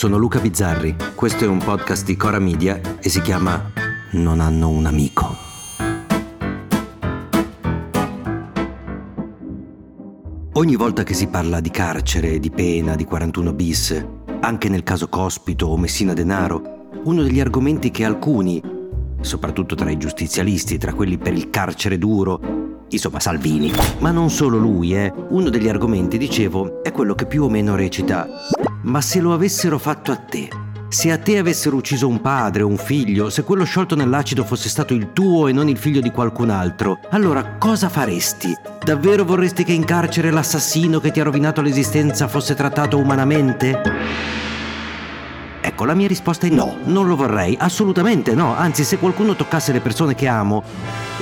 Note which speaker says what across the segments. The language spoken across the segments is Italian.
Speaker 1: sono Luca Bizzarri, questo è un podcast di Cora Media e si chiama Non hanno un amico. Ogni volta che si parla di carcere, di pena, di 41 bis, anche nel caso Cospito o Messina Denaro, uno degli argomenti che alcuni, soprattutto tra i giustizialisti, tra quelli per il carcere duro, insomma Salvini, ma non solo lui, eh, uno degli argomenti, dicevo, è quello che più o meno recita, ma se lo avessero fatto a te, se a te avessero ucciso un padre o un figlio, se quello sciolto nell'acido fosse stato il tuo e non il figlio di qualcun altro, allora cosa faresti? Davvero vorresti che in carcere l'assassino che ti ha rovinato l'esistenza fosse trattato umanamente? Ecco, la mia risposta è no, non lo vorrei, assolutamente no, anzi se qualcuno toccasse le persone che amo,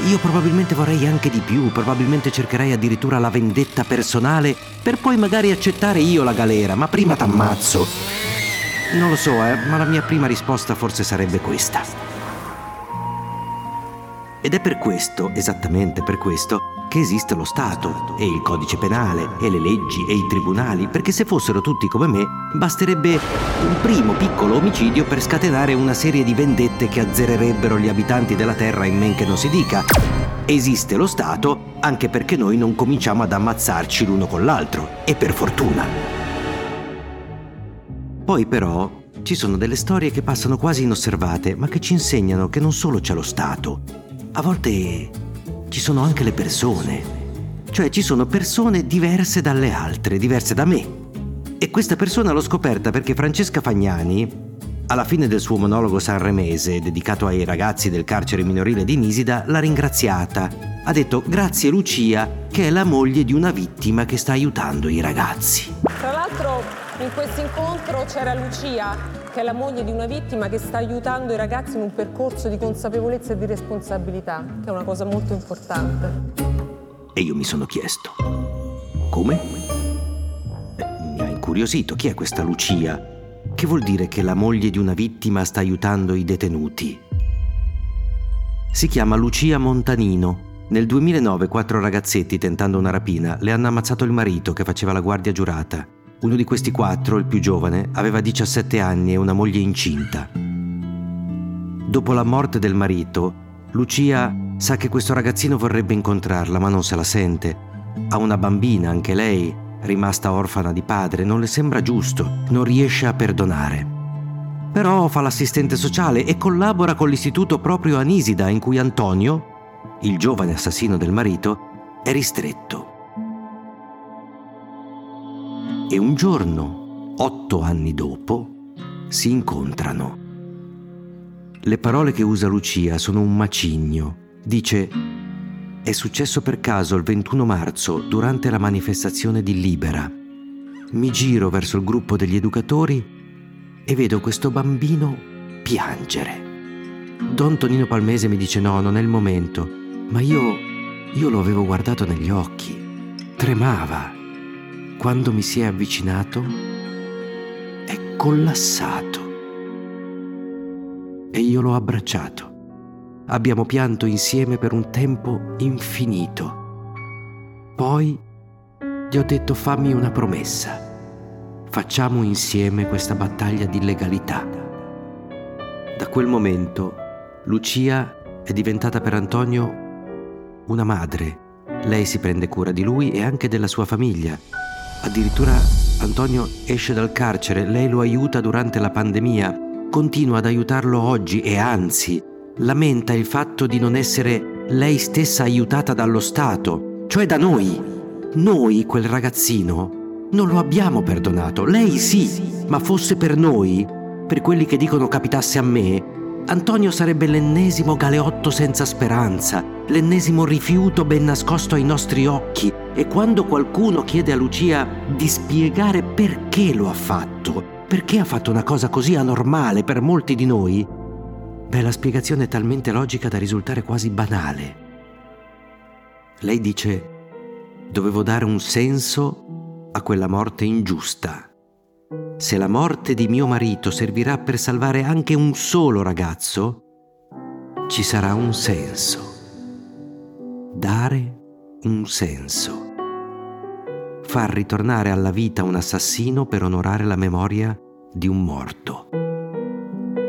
Speaker 1: io probabilmente vorrei anche di più, probabilmente cercherei addirittura la vendetta personale per poi magari accettare io la galera, ma prima t'ammazzo. Non lo so, eh, ma la mia prima risposta forse sarebbe questa. Ed è per questo, esattamente per questo, che esiste lo Stato e il codice penale e le leggi e i tribunali, perché se fossero tutti come me, basterebbe un primo piccolo omicidio per scatenare una serie di vendette che azzererebbero gli abitanti della Terra in men che non si dica. Esiste lo Stato anche perché noi non cominciamo ad ammazzarci l'uno con l'altro, e per fortuna. Poi però ci sono delle storie che passano quasi inosservate, ma che ci insegnano che non solo c'è lo Stato, a volte ci sono anche le persone. Cioè ci sono persone diverse dalle altre, diverse da me. E questa persona l'ho scoperta perché Francesca Fagnani, alla fine del suo monologo sanremese dedicato ai ragazzi del carcere minorile di Nisida, l'ha ringraziata. Ha detto grazie Lucia, che è la moglie di una vittima che sta aiutando i ragazzi.
Speaker 2: Tra l'altro in questo incontro c'era Lucia, che è la moglie di una vittima che sta aiutando i ragazzi in un percorso di consapevolezza e di responsabilità, che è una cosa molto importante.
Speaker 1: E io mi sono chiesto, come? Eh, mi ha incuriosito, chi è questa Lucia? Che vuol dire che la moglie di una vittima sta aiutando i detenuti? Si chiama Lucia Montanino. Nel 2009 quattro ragazzetti tentando una rapina le hanno ammazzato il marito che faceva la guardia giurata. Uno di questi quattro, il più giovane, aveva 17 anni e una moglie incinta. Dopo la morte del marito, Lucia sa che questo ragazzino vorrebbe incontrarla ma non se la sente. Ha una bambina, anche lei, rimasta orfana di padre, non le sembra giusto, non riesce a perdonare. Però fa l'assistente sociale e collabora con l'istituto proprio a Nisida in cui Antonio, il giovane assassino del marito, è ristretto. E un giorno, otto anni dopo, si incontrano. Le parole che usa Lucia sono un macigno. Dice è successo per caso il 21 marzo durante la manifestazione di Libera. Mi giro verso il gruppo degli educatori e vedo questo bambino piangere. Don Tonino Palmese mi dice no, non è il momento, ma io, io lo avevo guardato negli occhi. Tremava. Quando mi si è avvicinato, è collassato. E io l'ho abbracciato abbiamo pianto insieme per un tempo infinito. Poi gli ho detto fammi una promessa. Facciamo insieme questa battaglia di legalità. Da quel momento Lucia è diventata per Antonio una madre. Lei si prende cura di lui e anche della sua famiglia. Addirittura Antonio esce dal carcere, lei lo aiuta durante la pandemia, continua ad aiutarlo oggi e anzi lamenta il fatto di non essere lei stessa aiutata dallo Stato, cioè da noi. Noi, quel ragazzino, non lo abbiamo perdonato. Lei sì, ma fosse per noi, per quelli che dicono capitasse a me, Antonio sarebbe l'ennesimo galeotto senza speranza, l'ennesimo rifiuto ben nascosto ai nostri occhi. E quando qualcuno chiede a Lucia di spiegare perché lo ha fatto, perché ha fatto una cosa così anormale per molti di noi, Beh, la spiegazione è talmente logica da risultare quasi banale. Lei dice, dovevo dare un senso a quella morte ingiusta. Se la morte di mio marito servirà per salvare anche un solo ragazzo, ci sarà un senso. Dare un senso. Far ritornare alla vita un assassino per onorare la memoria di un morto.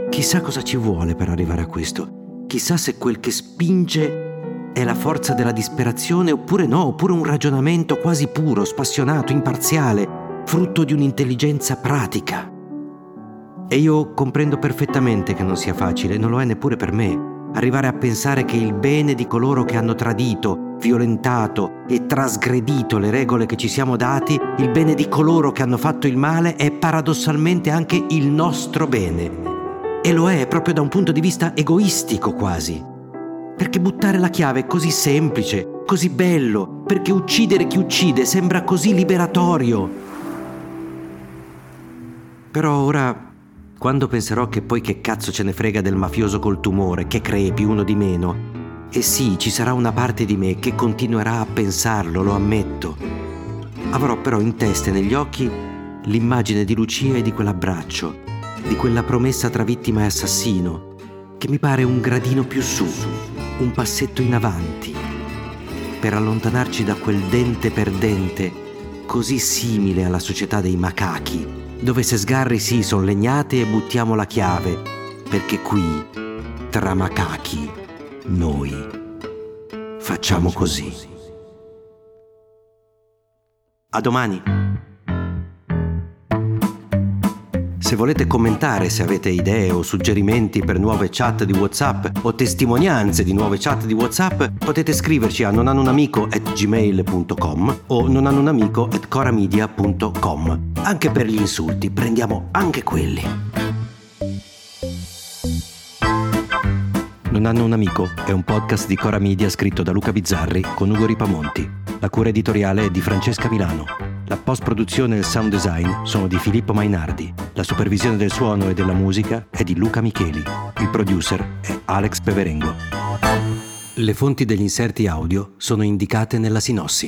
Speaker 1: Chissà cosa ci vuole per arrivare a questo. Chissà se quel che spinge è la forza della disperazione oppure no, oppure un ragionamento quasi puro, spassionato, imparziale, frutto di un'intelligenza pratica. E io comprendo perfettamente che non sia facile, non lo è neppure per me, arrivare a pensare che il bene di coloro che hanno tradito, violentato e trasgredito le regole che ci siamo dati, il bene di coloro che hanno fatto il male è paradossalmente anche il nostro bene. E lo è proprio da un punto di vista egoistico quasi. Perché buttare la chiave è così semplice, così bello, perché uccidere chi uccide sembra così liberatorio. Però ora quando penserò che poi che cazzo ce ne frega del mafioso col tumore, che crepi uno di meno. E sì, ci sarà una parte di me che continuerà a pensarlo, lo ammetto. Avrò però in testa e negli occhi l'immagine di Lucia e di quell'abbraccio, di quella promessa tra vittima e assassino, che mi pare un gradino più su, un passetto in avanti, per allontanarci da quel dente per dente così simile alla società dei macachi dove se sgarri sì son legnate e buttiamo la chiave, perché qui, tra macachi, noi facciamo così. A domani. Se volete commentare, se avete idee o suggerimenti per nuove chat di WhatsApp o testimonianze di nuove chat di WhatsApp, potete scriverci a nonanunamico@gmail.com o nonanunamico@coramedia.com. Anche per gli insulti, prendiamo anche quelli. Non hanno un amico è un podcast di Cora Media scritto da Luca Bizzarri con Ugo Ripamonti. La cura editoriale è di Francesca Milano. La post-produzione e il sound design sono di Filippo Mainardi. La supervisione del suono e della musica è di Luca Micheli. Il producer è Alex Peverengo. Le fonti degli inserti audio sono indicate nella sinossi.